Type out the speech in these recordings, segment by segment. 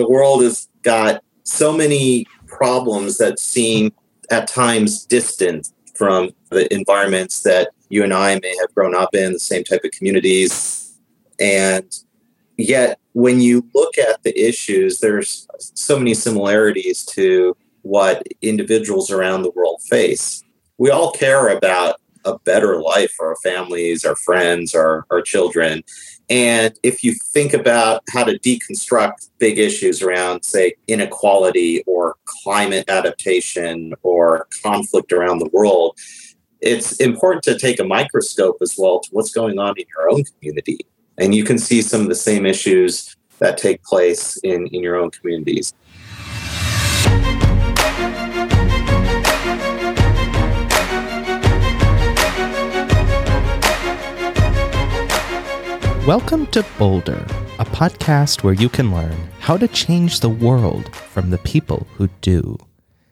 the world has got so many problems that seem at times distant from the environments that you and I may have grown up in, the same type of communities. And yet, when you look at the issues, there's so many similarities to what individuals around the world face. We all care about a better life for our families, our friends, our, our children. And if you think about how to deconstruct big issues around, say, inequality or climate adaptation or conflict around the world, it's important to take a microscope as well to what's going on in your own community. And you can see some of the same issues that take place in, in your own communities. Welcome to Bolder, a podcast where you can learn how to change the world from the people who do.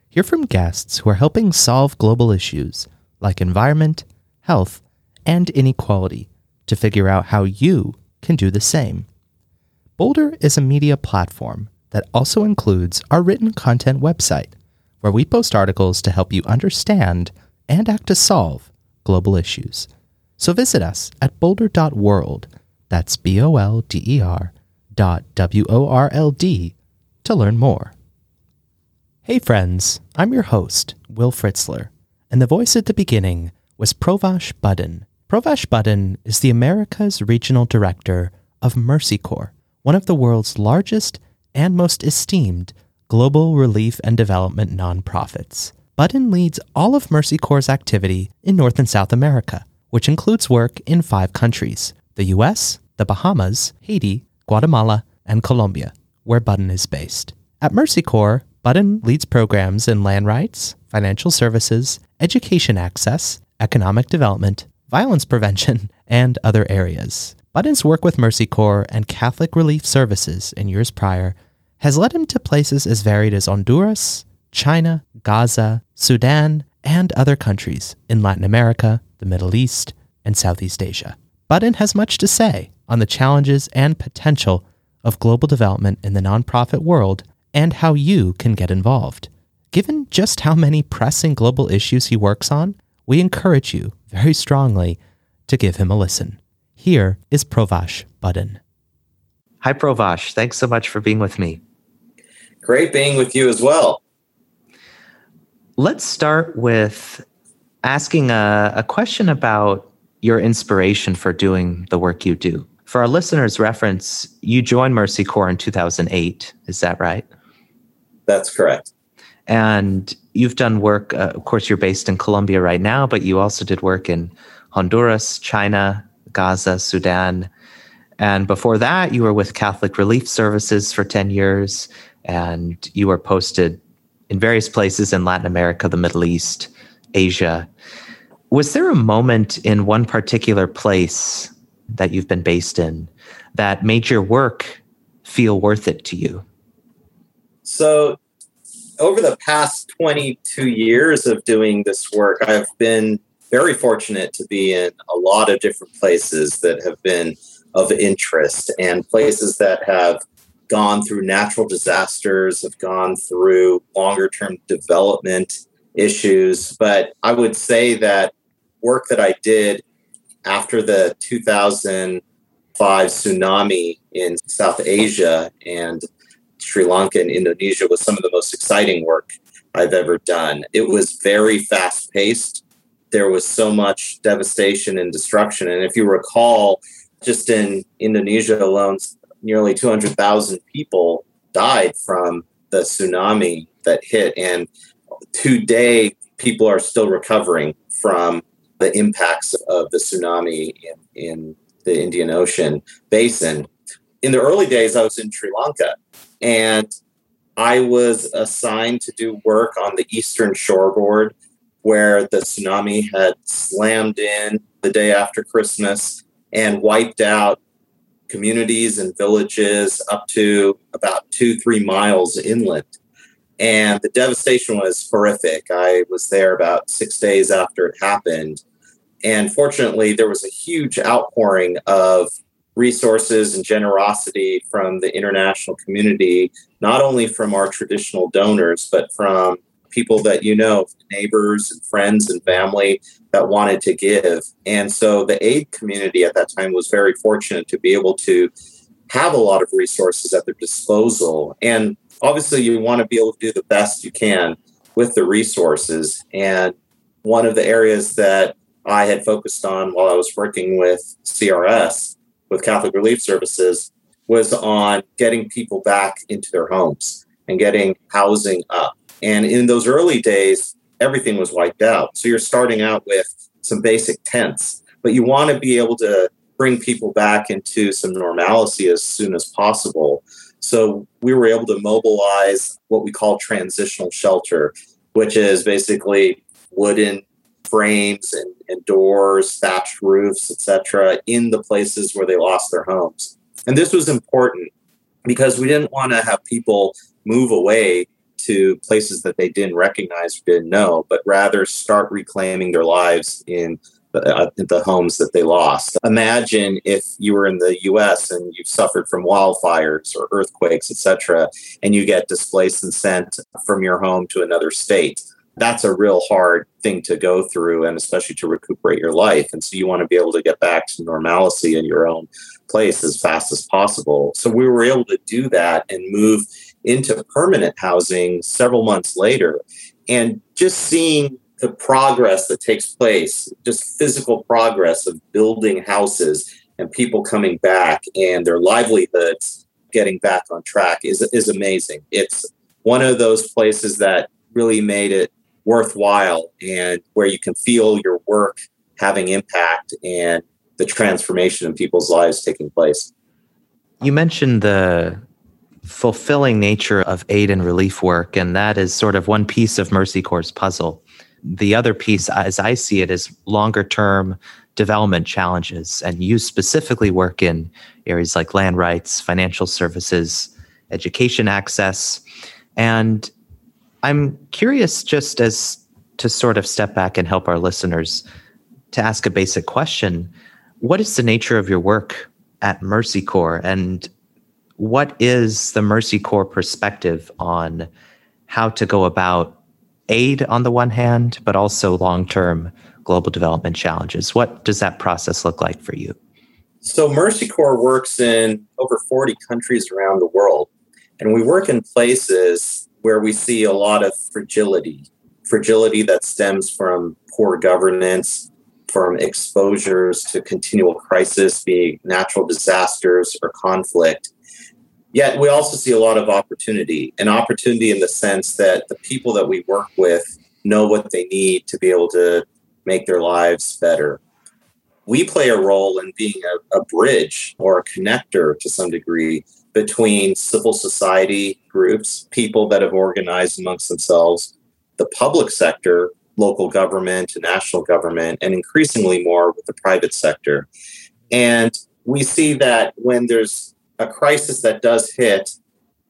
Hear from guests who are helping solve global issues like environment, health, and inequality to figure out how you can do the same. Bolder is a media platform that also includes our written content website, where we post articles to help you understand and act to solve global issues. So visit us at bolder.world, that's B O L D E R dot W O R L D, to learn more. Hey friends, I'm your host, Will Fritzler and the voice at the beginning was Provash Budden. Provash Budden is the America's Regional Director of Mercy Corps, one of the world's largest and most esteemed global relief and development nonprofits. Budden leads all of Mercy Corps' activity in North and South America, which includes work in five countries the US, the Bahamas, Haiti, Guatemala, and Colombia, where Budden is based. At Mercy Corps, Budden leads programs in land rights, financial services, education access, economic development, violence prevention, and other areas. Budden's work with Mercy Corps and Catholic Relief Services in years prior has led him to places as varied as Honduras, China, Gaza, Sudan, and other countries in Latin America, the Middle East, and Southeast Asia. Budden has much to say on the challenges and potential of global development in the nonprofit world and how you can get involved. Given just how many pressing global issues he works on, we encourage you very strongly to give him a listen. Here is Provash Budden. Hi, Provash. Thanks so much for being with me. Great being with you as well. Let's start with asking a, a question about your inspiration for doing the work you do. For our listeners' reference, you joined Mercy Corps in 2008. Is that right? That's correct. And you've done work, uh, of course, you're based in Colombia right now, but you also did work in Honduras, China, Gaza, Sudan. And before that, you were with Catholic Relief Services for 10 years, and you were posted in various places in Latin America, the Middle East, Asia. Was there a moment in one particular place that you've been based in that made your work feel worth it to you? So, over the past 22 years of doing this work, I've been very fortunate to be in a lot of different places that have been of interest and places that have gone through natural disasters, have gone through longer term development issues. But I would say that work that I did after the 2005 tsunami in South Asia and Sri Lanka and Indonesia was some of the most exciting work I've ever done. It was very fast paced. There was so much devastation and destruction. And if you recall, just in Indonesia alone, nearly 200,000 people died from the tsunami that hit. And today, people are still recovering from the impacts of the tsunami in, in the Indian Ocean basin. In the early days, I was in Sri Lanka and I was assigned to do work on the eastern shoreboard where the tsunami had slammed in the day after Christmas and wiped out communities and villages up to about two, three miles inland. And the devastation was horrific. I was there about six days after it happened. And fortunately, there was a huge outpouring of resources and generosity from the international community, not only from our traditional donors, but from people that you know, neighbors and friends and family that wanted to give. And so the aid community at that time was very fortunate to be able to have a lot of resources at their disposal. And obviously, you want to be able to do the best you can with the resources. And one of the areas that I had focused on while I was working with CRS, with Catholic Relief Services, was on getting people back into their homes and getting housing up. And in those early days, everything was wiped out. So you're starting out with some basic tents, but you want to be able to bring people back into some normalcy as soon as possible. So we were able to mobilize what we call transitional shelter, which is basically wooden frames and, and doors, thatched roofs, etc., in the places where they lost their homes. And this was important because we didn't want to have people move away to places that they didn't recognize or didn't know, but rather start reclaiming their lives in the, uh, the homes that they lost. Imagine if you were in the U.S. and you've suffered from wildfires or earthquakes, etc., and you get displaced and sent from your home to another state. That's a real hard thing to go through, and especially to recuperate your life. And so you want to be able to get back to normalcy in your own place as fast as possible. So we were able to do that and move into permanent housing several months later. And just seeing the progress that takes place, just physical progress of building houses and people coming back and their livelihoods getting back on track is, is amazing. It's one of those places that really made it worthwhile and where you can feel your work having impact and the transformation in people's lives taking place. You mentioned the fulfilling nature of aid and relief work, and that is sort of one piece of Mercy Corps' puzzle. The other piece, as I see it, is longer term development challenges. And you specifically work in areas like land rights, financial services, education access. And I'm curious just as to sort of step back and help our listeners to ask a basic question. What is the nature of your work at Mercy Corps? And what is the Mercy Corps perspective on how to go about aid on the one hand, but also long term global development challenges? What does that process look like for you? So, Mercy Corps works in over 40 countries around the world, and we work in places where we see a lot of fragility fragility that stems from poor governance, from exposures to continual crisis, being natural disasters or conflict. Yet we also see a lot of opportunity, an opportunity in the sense that the people that we work with know what they need to be able to make their lives better. We play a role in being a, a bridge or a connector to some degree between civil society groups, people that have organized amongst themselves, the public sector, local government national government, and increasingly more with the private sector. And we see that when there's a crisis that does hit,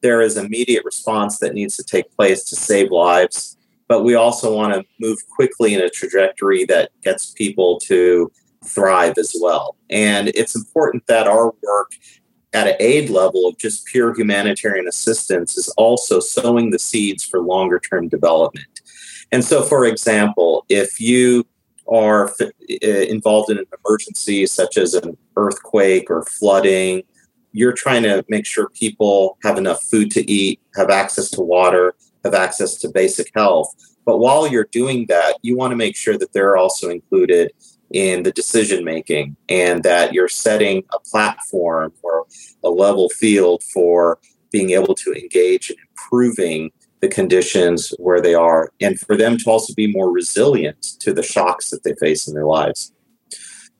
there is immediate response that needs to take place to save lives. But we also want to move quickly in a trajectory that gets people to thrive as well. And it's important that our work at an aid level of just pure humanitarian assistance is also sowing the seeds for longer term development. And so, for example, if you are involved in an emergency such as an earthquake or flooding you're trying to make sure people have enough food to eat, have access to water, have access to basic health. But while you're doing that, you want to make sure that they're also included in the decision making and that you're setting a platform or a level field for being able to engage in improving the conditions where they are and for them to also be more resilient to the shocks that they face in their lives.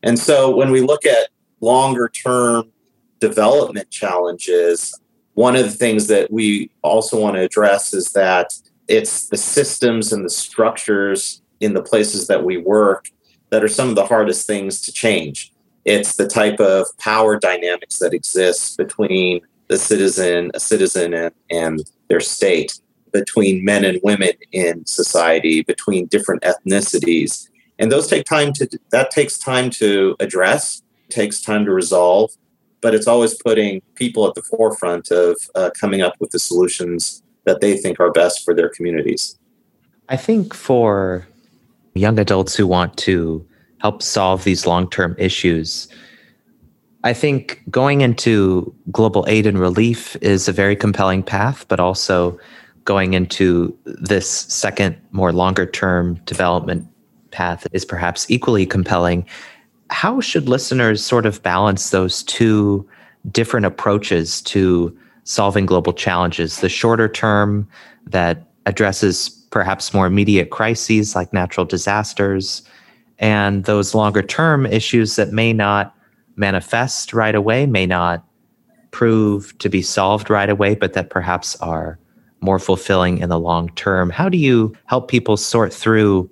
And so when we look at longer term development challenges, one of the things that we also want to address is that it's the systems and the structures in the places that we work that are some of the hardest things to change. It's the type of power dynamics that exists between the citizen, a citizen, and, and their state, between men and women in society, between different ethnicities. And those take time to, that takes time to address, takes time to resolve but it's always putting people at the forefront of uh, coming up with the solutions that they think are best for their communities. I think for young adults who want to help solve these long term issues, I think going into global aid and relief is a very compelling path, but also going into this second, more longer term development path is perhaps equally compelling. How should listeners sort of balance those two different approaches to solving global challenges? The shorter term that addresses perhaps more immediate crises like natural disasters, and those longer term issues that may not manifest right away, may not prove to be solved right away, but that perhaps are more fulfilling in the long term. How do you help people sort through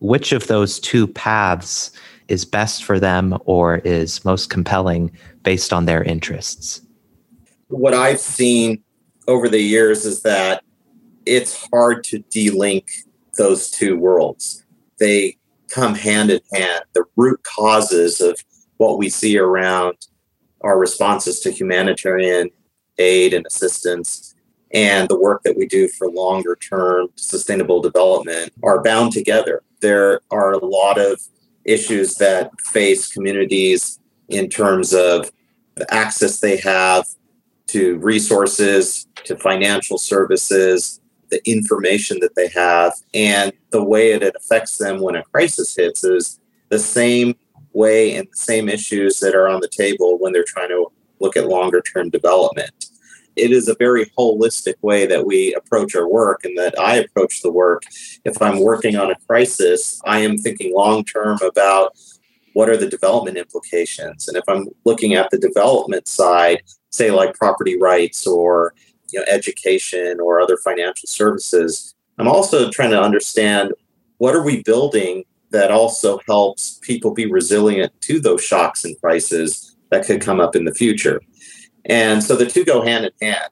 which of those two paths is best for them or is most compelling based on their interests? What I've seen over the years is that it's hard to delink those two worlds. They come hand in hand. The root causes of what we see around our responses to humanitarian aid and assistance and the work that we do for longer term sustainable development are bound together. There are a lot of issues that face communities in terms of the access they have to resources, to financial services, the information that they have, and the way it affects them when a crisis hits is the same way and the same issues that are on the table when they're trying to look at longer term development it is a very holistic way that we approach our work and that I approach the work. If I'm working on a crisis, I am thinking long term about what are the development implications. And if I'm looking at the development side, say like property rights or you know education or other financial services, I'm also trying to understand what are we building that also helps people be resilient to those shocks and crises that could come up in the future. And so the two go hand in hand.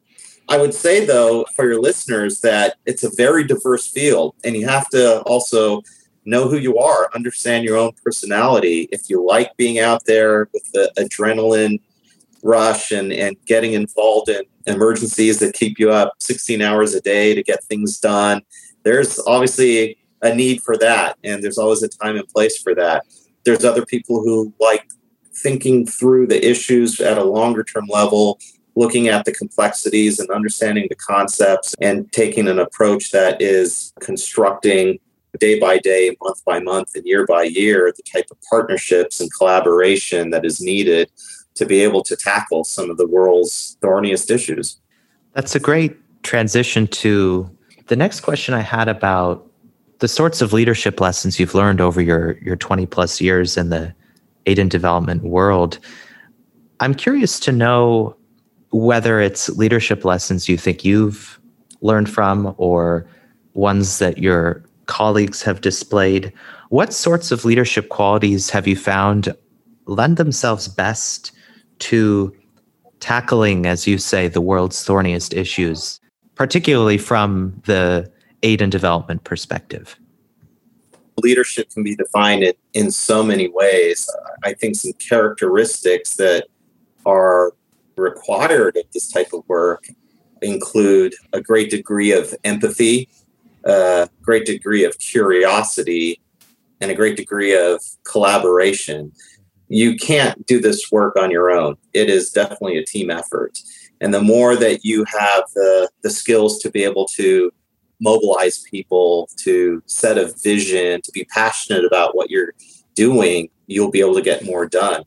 I would say, though, for your listeners, that it's a very diverse field, and you have to also know who you are, understand your own personality. If you like being out there with the adrenaline rush and, and getting involved in emergencies that keep you up 16 hours a day to get things done, there's obviously a need for that, and there's always a time and place for that. There's other people who like thinking through the issues at a longer term level, looking at the complexities and understanding the concepts and taking an approach that is constructing day by day, month by month, and year by year the type of partnerships and collaboration that is needed to be able to tackle some of the world's thorniest issues. That's a great transition to the next question I had about the sorts of leadership lessons you've learned over your your 20 plus years in the aid and development world. I'm curious to know whether it's leadership lessons you think you've learned from or ones that your colleagues have displayed. What sorts of leadership qualities have you found lend themselves best to tackling, as you say, the world's thorniest issues, particularly from the aid and development perspective? leadership can be defined in, in so many ways. I think some characteristics that are required of this type of work include a great degree of empathy, a great degree of curiosity, and a great degree of collaboration. You can't do this work on your own. It is definitely a team effort. And the more that you have the, the skills to be able to mobilize people to set a vision, to be passionate about what you're doing, you'll be able to get more done.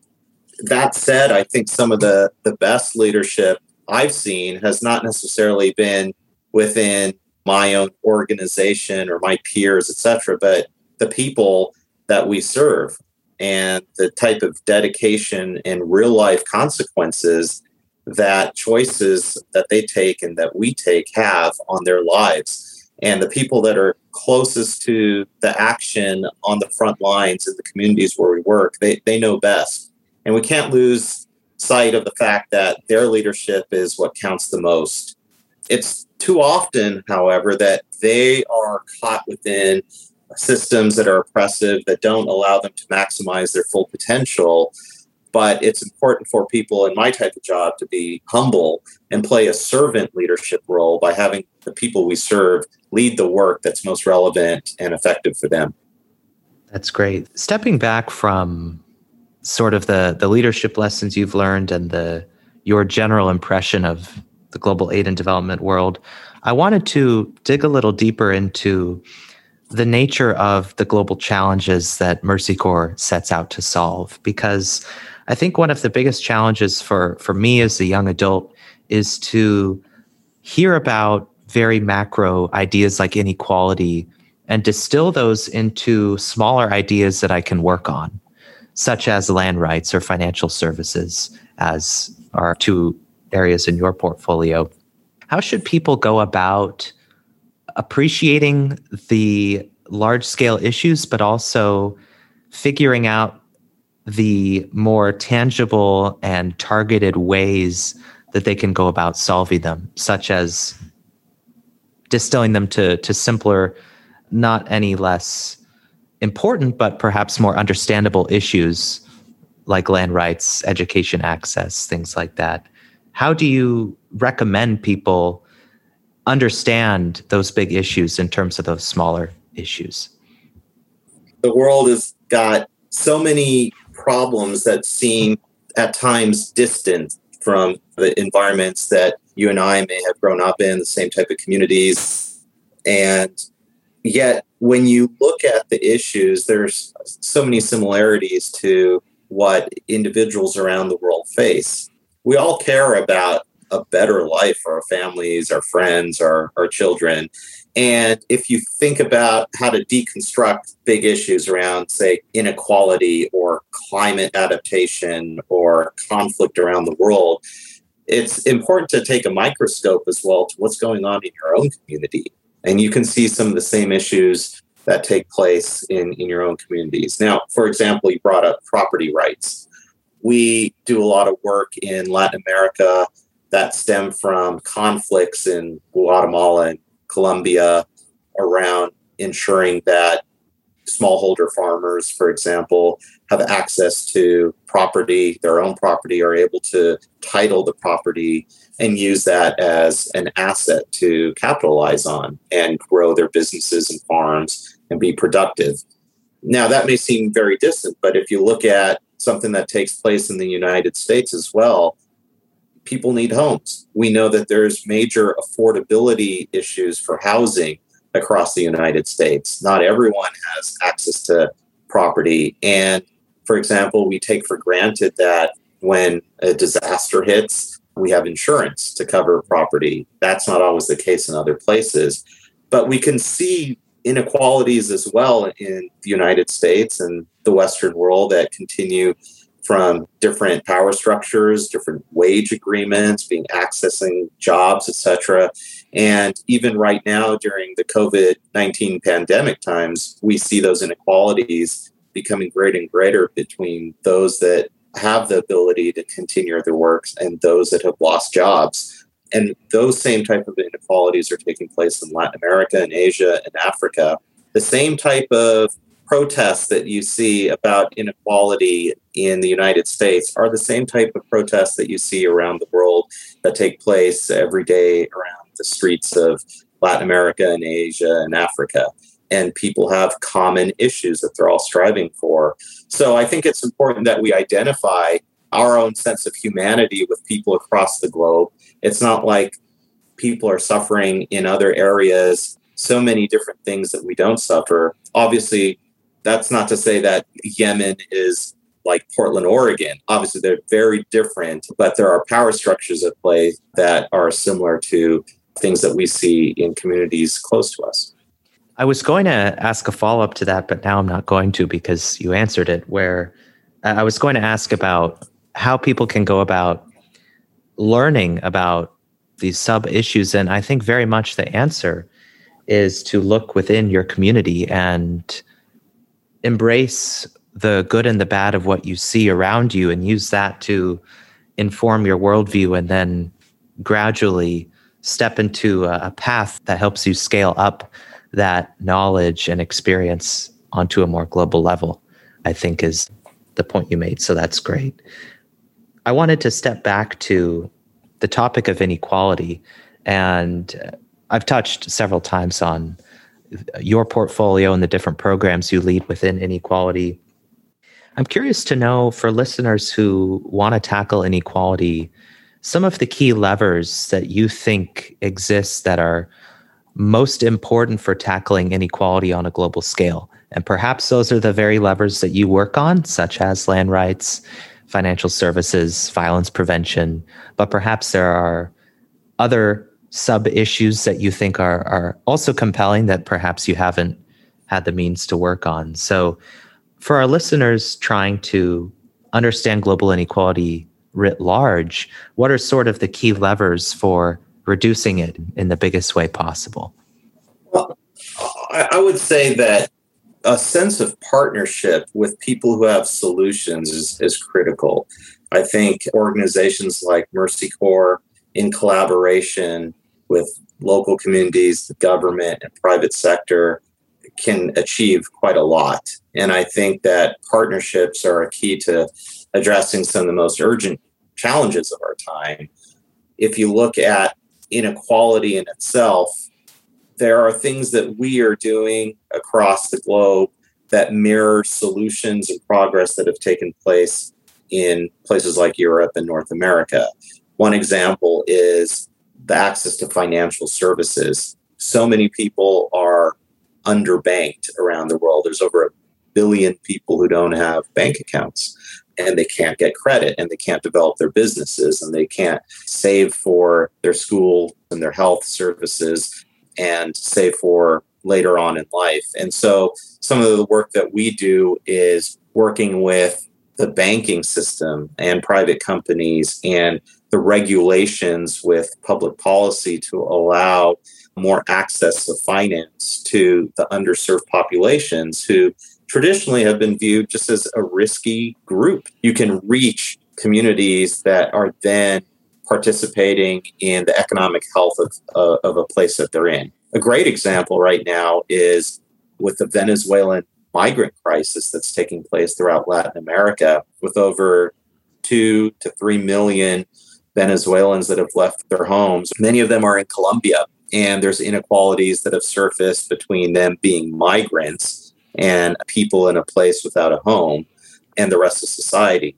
That said, I think some of the, the best leadership I've seen has not necessarily been within my own organization or my peers, et cetera, but the people that we serve and the type of dedication and real life consequences that choices that they take and that we take have on their lives. And the people that are closest to the action on the front lines in the communities where we work they, they know best. And we can't lose sight of the fact that their leadership is what counts the most. It's too often however that they are caught within systems that are oppressive that don't allow them to maximize their full potential but it's important for people in my type of job to be humble and play a servant leadership role by having the people we serve lead the work that's most relevant and effective for them. That's great. Stepping back from sort of the the leadership lessons you've learned and the your general impression of the global aid and development world, I wanted to dig a little deeper into the nature of the global challenges that Mercy Corps sets out to solve because I think one of the biggest challenges for for me as a young adult is to hear about very macro ideas like inequality and distill those into smaller ideas that I can work on, such as land rights or financial services, as are two areas in your portfolio. How should people go about appreciating the large scale issues, but also figuring out the more tangible and targeted ways that they can go about solving them, such as distilling them to, to simpler, not any less important, but perhaps more understandable issues like land rights, education access, things like that. How do you recommend people understand those big issues in terms of those smaller issues? The world has got so many problems that seem at times distant from the environments that you and I may have grown up in, the same type of communities. And yet, when you look at the issues, there's so many similarities to what individuals around the world face. We all care about a better life for our families, our friends, our, our children. And if you think about how to deconstruct big issues around, say, inequality or climate adaptation or conflict around the world, it's important to take a microscope as well to what's going on in your own community. And you can see some of the same issues that take place in, in your own communities. Now, for example, you brought up property rights. We do a lot of work in Latin America that stem from conflicts in Guatemala and Colombia around ensuring that smallholder farmers, for example, have access to property, their own property, are able to title the property and use that as an asset to capitalize on and grow their businesses and farms and be productive. Now, that may seem very distant, but if you look at something that takes place in the United States as well, people need homes. We know that there's major affordability issues for housing across the United States. Not everyone has access to property. And for example, we take for granted that when a disaster hits, we have insurance to cover property. That's not always the case in other places. But we can see inequalities as well in the United States and the Western world that continue from different power structures, different wage agreements, being accessing jobs, etc. And even right now, during the COVID 19 pandemic times, we see those inequalities becoming greater and greater between those that have the ability to continue their works and those that have lost jobs. And those same type of inequalities are taking place in Latin America and Asia and Africa. The same type of protests that you see about inequality in the United States are the same type of protests that you see around the world that take place every day around the streets of Latin America and Asia and Africa. And people have common issues that they're all striving for. So I think it's important that we identify our own sense of humanity with people across the globe. It's not like people are suffering in other areas so many different things that we don't suffer. Obviously, that's not to say that Yemen is like Portland, Oregon. Obviously, they're very different, but there are power structures at play that are similar to things that we see in communities close to us. I was going to ask a follow up to that, but now I'm not going to because you answered it. Where I was going to ask about how people can go about learning about these sub issues. And I think very much the answer is to look within your community and embrace the good and the bad of what you see around you and use that to inform your worldview and then gradually step into a, path that helps you scale up that knowledge and experience onto a more global level, I think is the point you made. So that's great. I wanted to step back to the topic of inequality. And I've touched several times on your portfolio and the different programs you lead within inequality. I'm curious to know for listeners who want to tackle inequality, some of the key levers that you think exist that are most important for tackling inequality on a global scale. And perhaps those are the very levers that you work on, such as land rights, financial services, violence prevention. But perhaps there are other sub issues that you think are, are also compelling that perhaps you haven't had the means to work on. So, for our listeners trying to understand global inequality writ large, what are sort of the key levers for reducing it in the biggest way possible? Well, I would say that a sense of partnership with people who have solutions is, is critical. I think organizations like Mercy Corps, in collaboration with local communities, the government, and private sector, can achieve quite a lot. And I think that partnerships are a key to addressing some of the most urgent challenges of our time. If you look at inequality in itself, there are things that we are doing across the globe that mirror solutions and progress that have taken place in places like Europe and North America. One example is the access to financial services. So many people are underbanked around the world. There's over a billion people who don't have bank accounts and they can't get credit and they can't develop their businesses and they can't save for their school and their health services and save for later on in life. And so some of the work that we do is working with the banking system and private companies and the regulations with public policy to allow more access to finance to the underserved populations who traditionally have been viewed just as a risky group. You can reach communities that are then participating in the economic health of, uh, of a place that they're in. A great example right now is with the Venezuelan migrant crisis that's taking place throughout Latin America, with over two to three million Venezuelans that have left their homes. Many of them are in Colombia, and there's inequalities that have surfaced between them being migrants and people in a place without a home and the rest of society.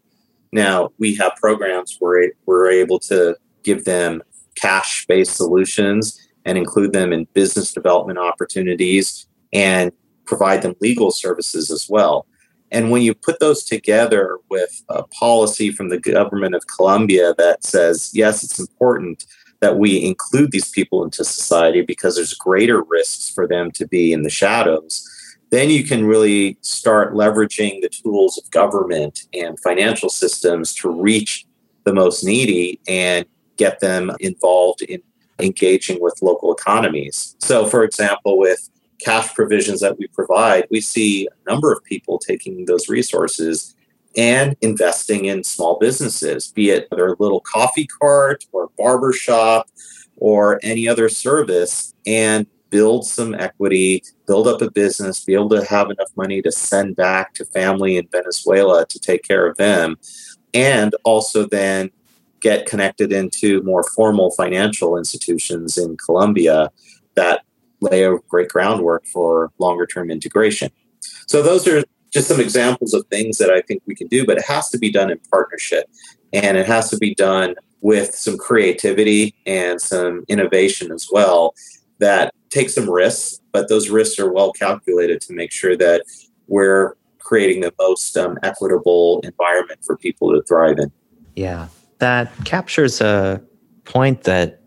Now, we have programs where we're able to give them cash based solutions and include them in business development opportunities and provide them legal services as well. And when you put those together with a policy from the government of Colombia that says, yes, it's important that we include these people into society because there's greater risks for them to be in the shadows, then you can really start leveraging the tools of government and financial systems to reach the most needy and get them involved in engaging with local economies. So, for example, with cash provisions that we provide, we see a number of people taking those resources and investing in small businesses, be it their little coffee cart or barber shop or any other service, and build some equity, build up a business, be able to have enough money to send back to family in Venezuela to take care of them, and also then get connected into more formal financial institutions in Colombia that lay a great groundwork for longer term integration. So those are just some examples of things that I think we can do, but it has to be done in partnership and it has to be done with some creativity and some innovation as well that take some risks, but those risks are well calculated to make sure that we're creating the most um, equitable environment for people to thrive in. Yeah, that captures a point that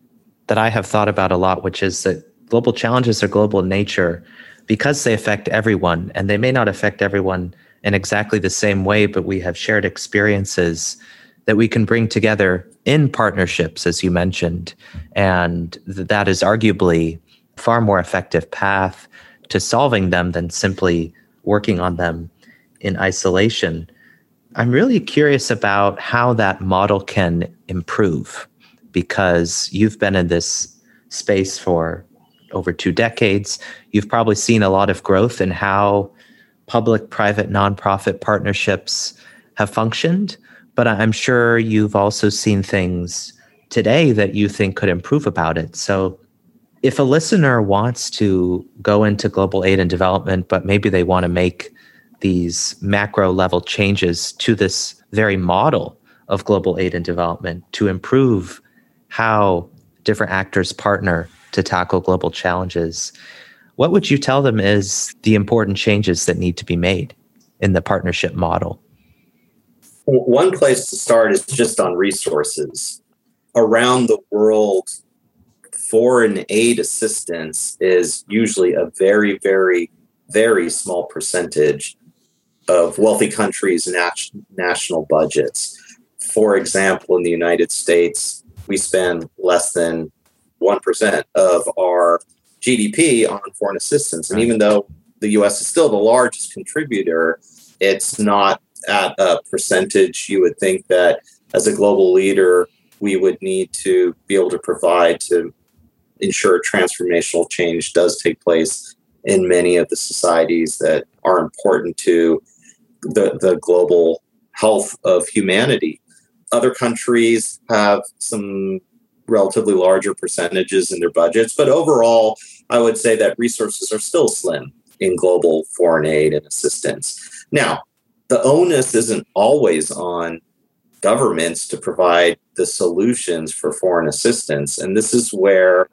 that I have thought about a lot, which is that global challenges are global in nature because they affect everyone, and they may not affect everyone in exactly the same way, but we have shared experiences that we can bring together in partnerships, as you mentioned, and that is arguably far more effective path to solving them than simply working on them in isolation. I'm really curious about how that model can improve because you've been in this space for over two decades. You've probably seen a lot of growth in how public private nonprofit partnerships have functioned, but I'm sure you've also seen things today that you think could improve about it. So, if a listener wants to go into global aid and development, but maybe they want to make these macro level changes to this very model of global aid and development to improve how different actors partner to tackle global challenges, what would you tell them is the important changes that need to be made in the partnership model? One place to start is just on resources. Around the world, foreign aid assistance is usually a very, very, very small percentage of wealthy countries' nat- national budgets. For example, in the United States, we spend less than 1% of our GDP on foreign assistance. And even though the US is still the largest contributor, it's not at a percentage you would think that as a global leader, we would need to be able to provide to ensure transformational change does take place in many of the societies that are important to the, the global health of humanity. Other countries have some relatively larger percentages in their budgets, but overall, I would say that resources are still slim in global foreign aid and assistance. Now, the onus isn't always on governments to provide the solutions for foreign assistance. And this is where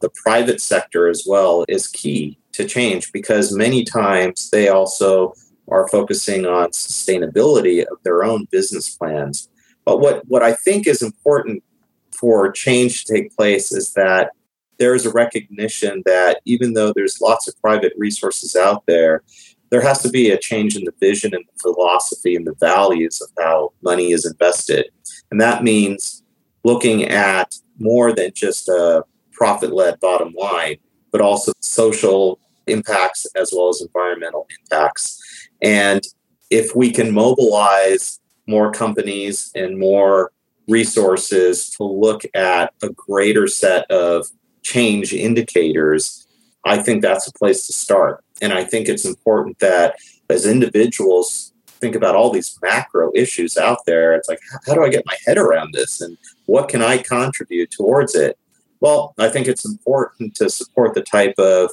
the private sector as well is key to change because many times they also are focusing on sustainability of their own business plans. But what, what I think is important for change to take place is that there is a recognition that even though there's lots of private resources out there, there has to be a change in the vision and the philosophy and the values of how money is invested. And that means looking at more than just a profit led bottom line, but also social impacts as well as environmental impacts. And if we can mobilize more companies and more resources to look at a greater set of change indicators, I think that's a place to start. And I think it's important that as individuals think about all these macro issues out there, it's like, how do I get my head around this? And what can I contribute towards it? Well, I think it's important to support the type of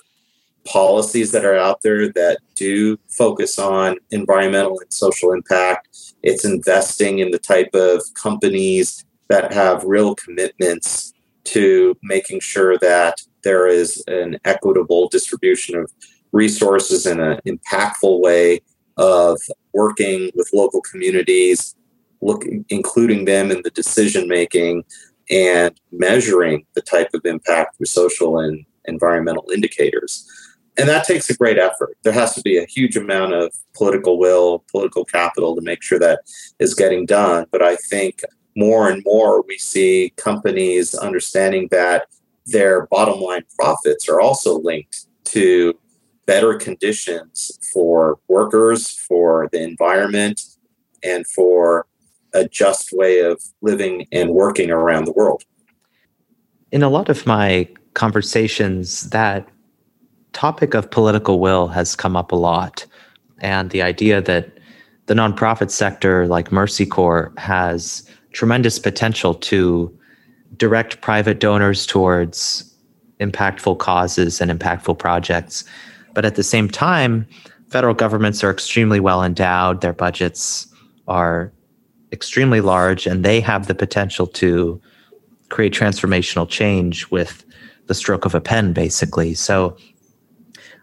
policies that are out there that do focus on environmental and social impact. It's investing in the type of companies that have real commitments to making sure that there is an equitable distribution of resources in an impactful way of working with local communities, look, including them in the decision making and measuring the type of impact through social and environmental indicators. And that takes a great effort. There has to be a huge amount of political will, political capital to make sure that is getting done. But I think more and more we see companies understanding that their bottom line profits are also linked to better conditions for workers, for the environment, and for a just way of living and working around the world. In a lot of my conversations, that topic of political will has come up a lot. And the idea that the nonprofit sector, like Mercy Corps, has tremendous potential to direct private donors towards impactful causes and impactful projects. But at the same time, federal governments are extremely well endowed, their budgets are extremely large, and they have the potential to create transformational change with the stroke of a pen, basically. So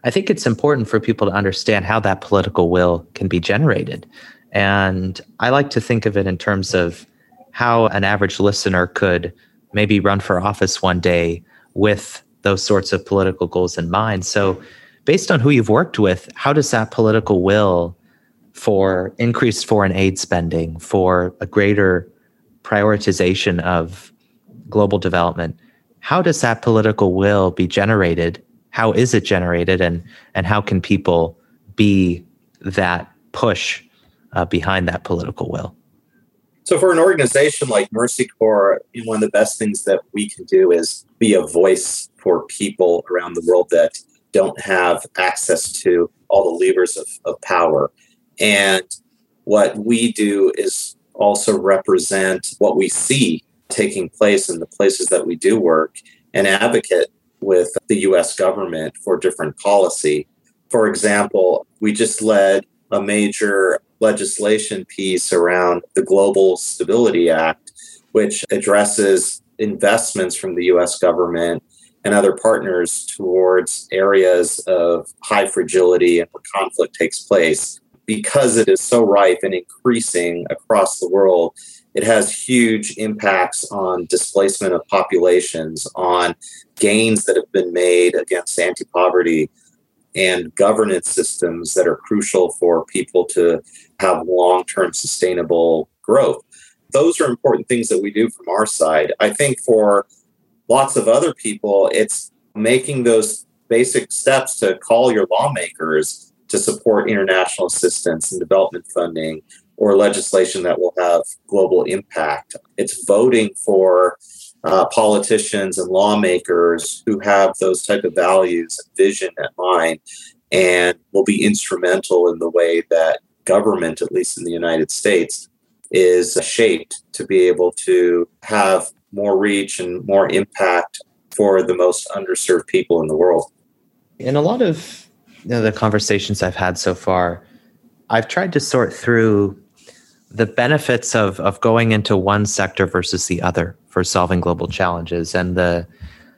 I think it's important for people to understand how that political will can be generated. And I like to think of it in terms of how an average listener could maybe run for office one day with those sorts of political goals in mind. So, based on who you've worked with, how does that political will for increased foreign aid spending, for a greater prioritization of global development, how does that political will be generated? How is it generated, and and how can people be that push uh, behind that political will? So, for an organization like Mercy Corps, one of the best things that we can do is be a voice for people around the world that don't have access to all the levers of, of power. And what we do is also represent what we see taking place in the places that we do work and advocate with the US government for different policy. For example, we just led a major legislation piece around the Global Stability Act, which addresses investments from the US government and other partners towards areas of high fragility and where conflict takes place. Because it is so rife and increasing across the world, it has huge impacts on displacement of populations, on gains that have been made against anti poverty and governance systems that are crucial for people to have long term sustainable growth. Those are important things that we do from our side. I think for lots of other people, it's making those basic steps to call your lawmakers to support international assistance and development funding or legislation that will have global impact. It's voting for uh, politicians and lawmakers who have those type of values and vision at mind and will be instrumental in the way that government, at least in the United States, is shaped to be able to have more reach and more impact for the most underserved people in the world. In a lot of you know, the conversations I've had so far, I've tried to sort through the benefits of of going into one sector versus the other for solving global challenges. And the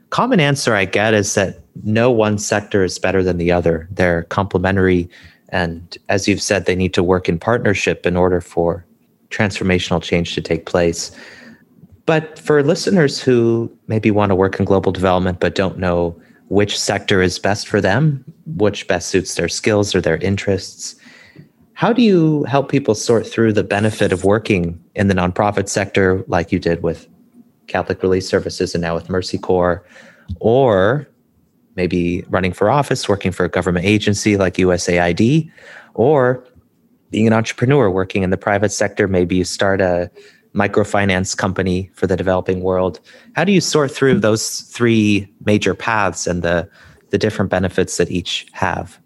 common answer i get is that no one sector is better than the other. They're complementary and as you've said they need to work in partnership in order for transformational change to take place. But for listeners who maybe want to work in global development but don't know which sector is best for them which best suits their skills or their interests how do you help people sort through the benefit of working in the nonprofit sector, like you did with Catholic Relief Services and now with Mercy Corps, or maybe running for office, working for a government agency like USAID, or being an entrepreneur working in the private sector? Maybe you start a microfinance company for the developing world. How do you sort through those three major paths and the the different benefits that each have?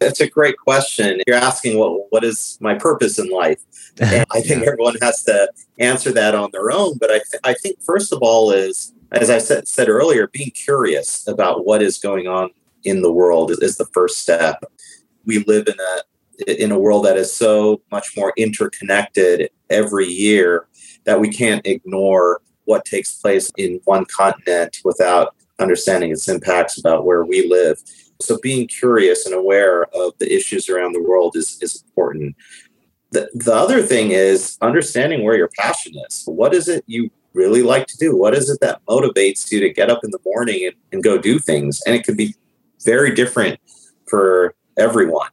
That's a great question. You're asking what what is my purpose in life? And I think everyone has to answer that on their own. But I, th- I think first of all is, as I said, said earlier, being curious about what is going on in the world is, is the first step. We live in a in a world that is so much more interconnected every year that we can't ignore what takes place in one continent without understanding its impacts about where we live. So being curious and aware of the issues around the world is, is important. The, the other thing is understanding where your passion is. What is it you really like to do? What is it that motivates you to get up in the morning and, and go do things? And it can be very different for everyone.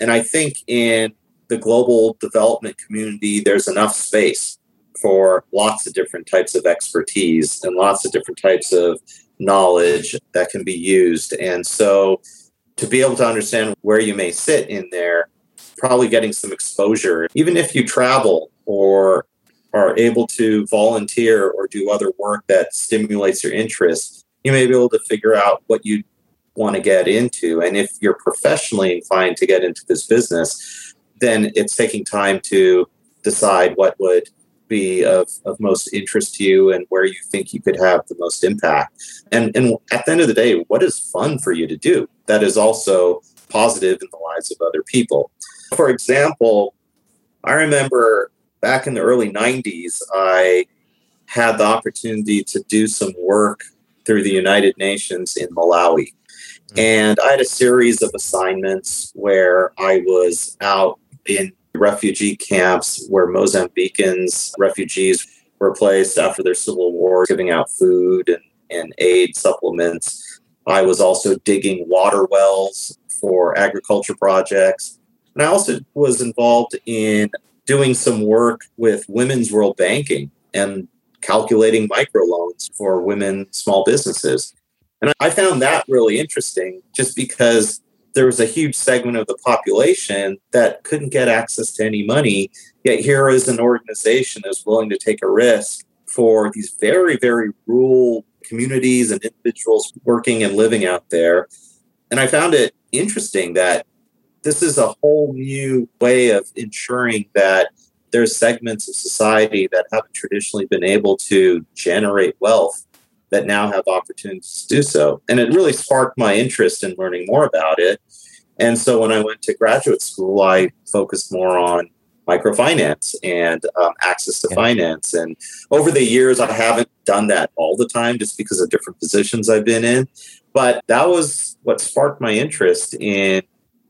And I think in the global development community, there's enough space for lots of different types of expertise and lots of different types of knowledge that can be used. And so to be able to understand where you may sit in there, probably getting some exposure, even if you travel or are able to volunteer or do other work that stimulates your interest, you may be able to figure out what you want to get into. And if you're professionally inclined to get into this business, then it's taking time to decide what would be of, of most interest to you and where you think you could have the most impact. And, and at the end of the day, what is fun for you to do that is also positive in the lives of other people? For example, I remember back in the early 90s, I had the opportunity to do some work through the United Nations in Malawi. Mm-hmm. And I had a series of assignments where I was out in refugee camps where Mozambicans, refugees, were placed after their civil war, giving out food and, and aid supplements. I was also digging water wells for agriculture projects. And I also was involved in doing some work with Women's World Banking and calculating microloans for women small businesses. And I found that really interesting just because there was a huge segment of the population that couldn't get access to any money. Yet here is an organization that's willing to take a risk for these very, very rural communities and individuals working and living out there. And I found it interesting that this is a whole new way of ensuring that there's segments of society that haven't traditionally been able to generate wealth that now have opportunities to do so. And it really sparked my interest in learning more about it. And so when I went to graduate school, I focused more on microfinance and um, access to yeah. finance. And over the years, I haven't done that all the time just because of different positions I've been in. But that was what sparked my interest in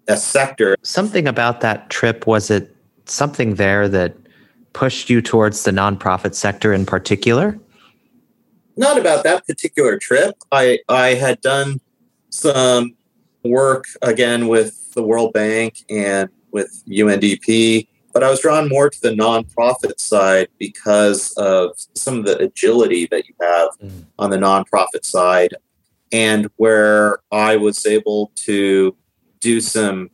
a sector. Something about that trip was it something there that pushed you towards the nonprofit sector in particular? Not about that particular trip. I I had done some work again with the World Bank and with UNDP, but I was drawn more to the nonprofit side because of some of the agility that you have mm. on the nonprofit side and where I was able to do some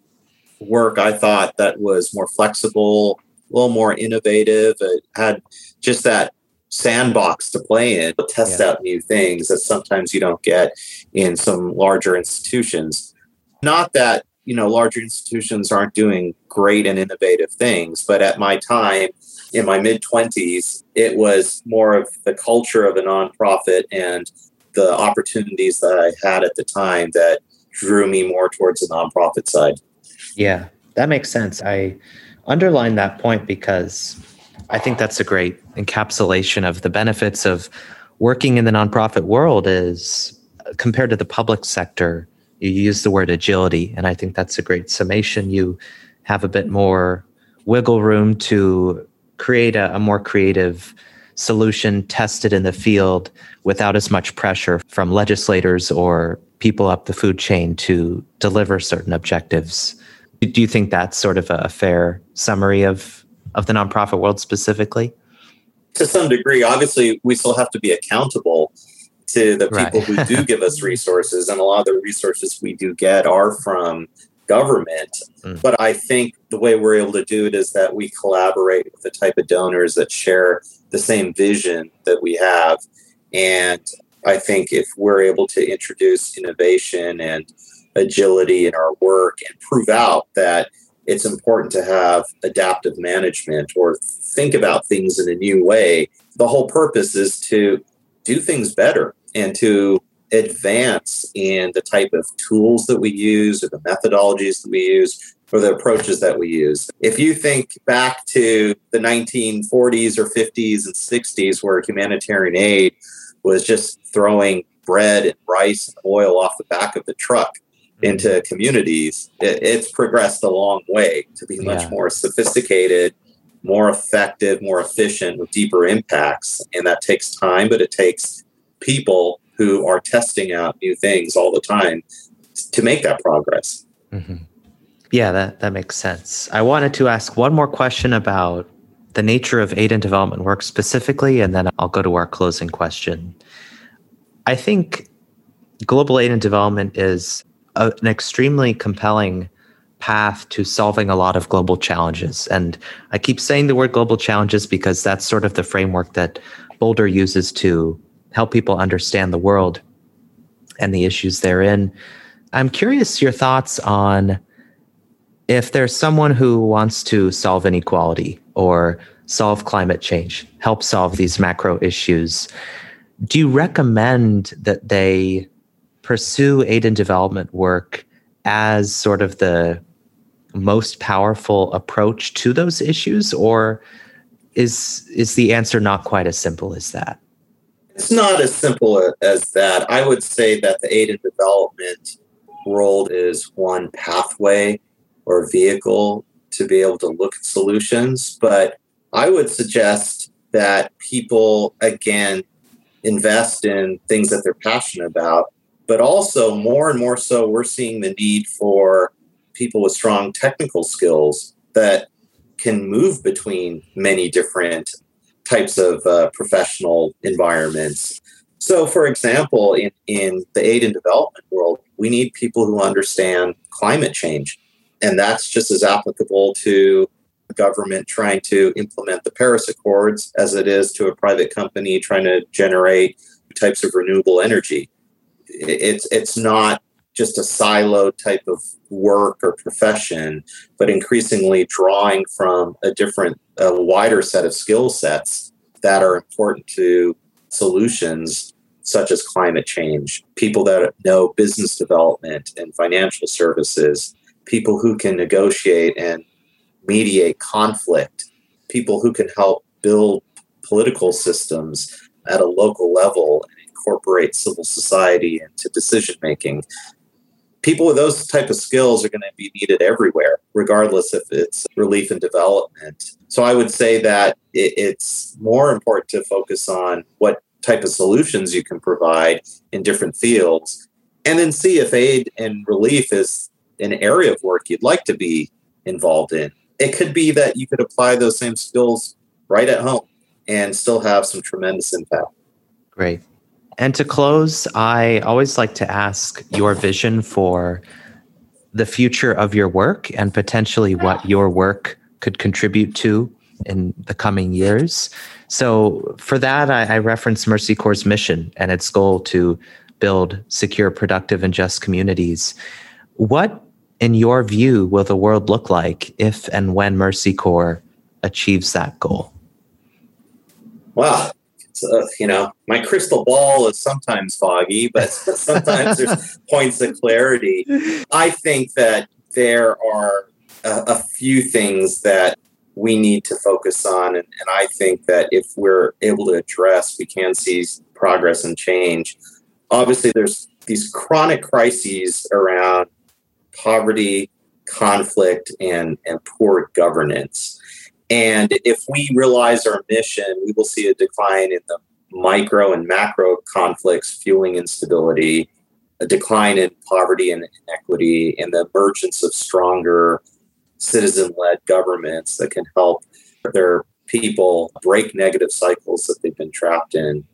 work I thought that was more flexible, a little more innovative. It had just that sandbox to play in, to test yeah. out new things that sometimes you don't get in some larger institutions. Not that, you know, larger institutions aren't doing great and innovative things, but at my time, in my mid 20s, it was more of the culture of a nonprofit and the opportunities that I had at the time that drew me more towards the nonprofit side. Yeah, that makes sense. I underline that point because I think that's a great encapsulation of the benefits of working in the nonprofit world is uh, compared to the public sector you use the word agility and i think that's a great summation you have a bit more wiggle room to create a, a more creative solution tested in the field without as much pressure from legislators or people up the food chain to deliver certain objectives. Do you think that's sort of a fair summary of, of the nonprofit world specifically? To some degree, obviously, we still have to be accountable to the people right. who do give us resources, and a lot of the resources we do get are from government. Mm. But I think the way we're able to do it is that we collaborate with the type of donors that share the same vision that we have. And I think if we're able to introduce innovation and agility in our work and prove out that it's important to have adaptive management or think about things in a new way, the whole purpose is to do things better and to advance in the type of tools that we use or the methodologies that we use or the approaches that we use. If you think back to the 1940s or 50s and 60s, where humanitarian aid was just throwing bread and rice and oil off the back of the truck into communities, it, it's progressed a long way to be much yeah. more sophisticated, more effective, more efficient, with deeper impacts. And that takes time, but it takes people who are testing out new things all the time to make that progress. Mm-hmm. Yeah, that, that makes sense. I wanted to ask one more question about the nature of aid and development work specifically, and then I'll go to our closing question. I think global aid and development is a, an extremely compelling path to solving a lot of global challenges. And I keep saying the word global challenges because that's sort of the framework that Bolder uses to help people understand the world and the issues therein. I'm curious your thoughts on if there's someone who wants to solve inequality or solve climate change, help solve these macro issues, do you recommend that they pursue aid and development work as sort of the most powerful approach to those issues or is is the answer not quite as simple as that? It's not as simple as that. I would say that the aid and development world is one pathway or vehicle to be able to look at solutions but i would suggest that people again invest in things that they're passionate about but also more and more so we're seeing the need for people with strong technical skills that can move between many different types of uh, professional environments. So for example in, in the aid and development world we need people who understand climate change and that's just as applicable to a government trying to implement the paris accords as it is to a private company trying to generate types of renewable energy it's it's not just a silo type of work or profession, but increasingly drawing from a different, a wider set of skill sets that are important to solutions such as climate change, people that know business development and financial services, people who can negotiate and mediate conflict, people who can help build political systems at a local level incorporate civil society into decision making people with those type of skills are going to be needed everywhere regardless if it's relief and development so i would say that it's more important to focus on what type of solutions you can provide in different fields and then see if aid and relief is an area of work you'd like to be involved in it could be that you could apply those same skills right at home and still have some tremendous impact. Great. And to close, I always like to ask your vision for the future of your work and potentially what your work could contribute to in the coming years. So, for that, I, I reference Mercy Corps' mission and its goal to build secure, productive, and just communities. What, in your view, will the world look like if and when Mercy Corps achieves that goal? Wow. Uh, you know, my crystal ball is sometimes foggy, but sometimes there's points of clarity. I think that there are a, a, few things that we need to focus on. And, and I think that if we're able to address, we can see progress and change. Obviously, there's these chronic crises around poverty, conflict, and, and poor governance. And if we realize our mission, we will see a decline in the micro and macro conflicts fueling instability, a decline in poverty and inequity, and the emergence of stronger citizen led governments that can help their people break negative cycles that they've been trapped in.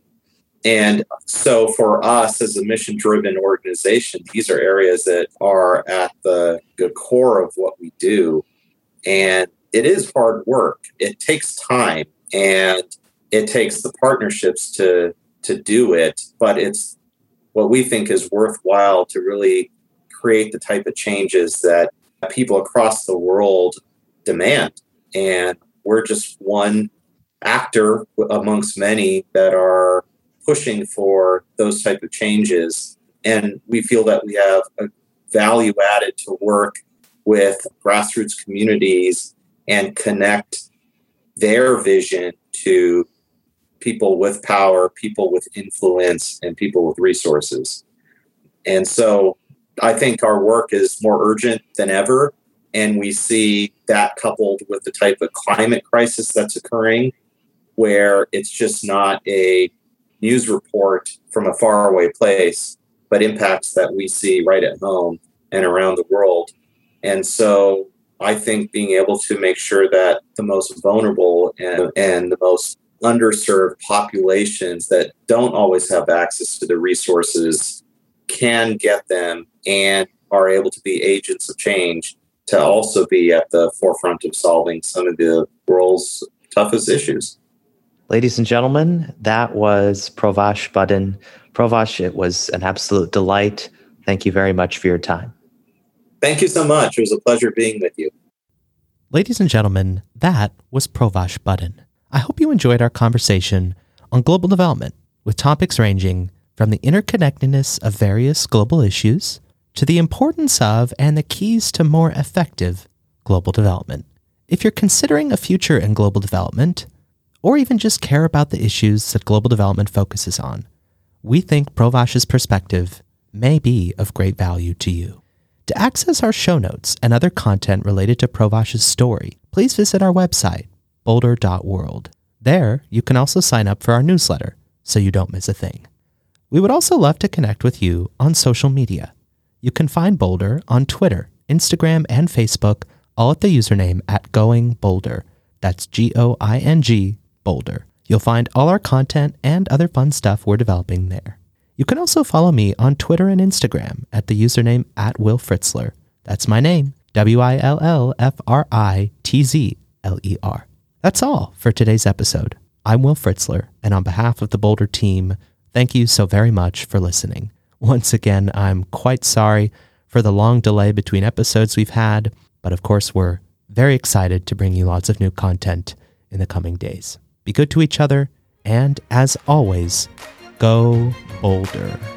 And so, for us as a mission driven organization, these are areas that are at the, the core of what we do. And it is hard work. It takes time and it takes the partnerships to to do it, but it's what we think is worthwhile to really create the type of changes that people across the world demand. And we're just one actor amongst many that are pushing for those type of changes. And we feel that we have a value added to work with grassroots communities and connect their vision to people with power, people with influence, and people with resources. And so I think our work is more urgent than ever. And we see that coupled with the type of climate crisis that's occurring, where it's just not a news report from a faraway place, but impacts that we see right at home and around the world. And so I think being able to make sure that the most vulnerable and, and the most underserved populations that don't always have access to the resources can get them and are able to be agents of change to also be at the forefront of solving some of the world's toughest issues. Ladies and gentlemen, that was Provash Budden. Provash, it was an absolute delight. Thank you very much for your time. Thank you so much. It was a pleasure being with you. Ladies and gentlemen, that was Provash Budden. I hope you enjoyed our conversation on global development with topics ranging from the interconnectedness of various global issues to the importance of and the keys to more effective global development. If you're considering a future in global development, or even just care about the issues that global development focuses on, we think Provash's perspective may be of great value to you. To access our show notes and other content related to Provash's story, please visit our website, bolder.world. There, you can also sign up for our newsletter so you don't miss a thing. We would also love to connect with you on social media. You can find Bolder on Twitter, Instagram, and Facebook, all at the username at Going Bolder. That's G O I N G Bolder. You'll find all our content and other fun stuff we're developing there. You can also follow me on Twitter and Instagram at the username at Will Fritzler. That's my name, W I L L F R I T Z L E R. That's all for today's episode. I'm Will Fritzler, and on behalf of the Bolder team, thank you so very much for listening. Once again, I'm quite sorry for the long delay between episodes we've had, but of course, we're very excited to bring you lots of new content in the coming days. Be good to each other, and as always, go bolder.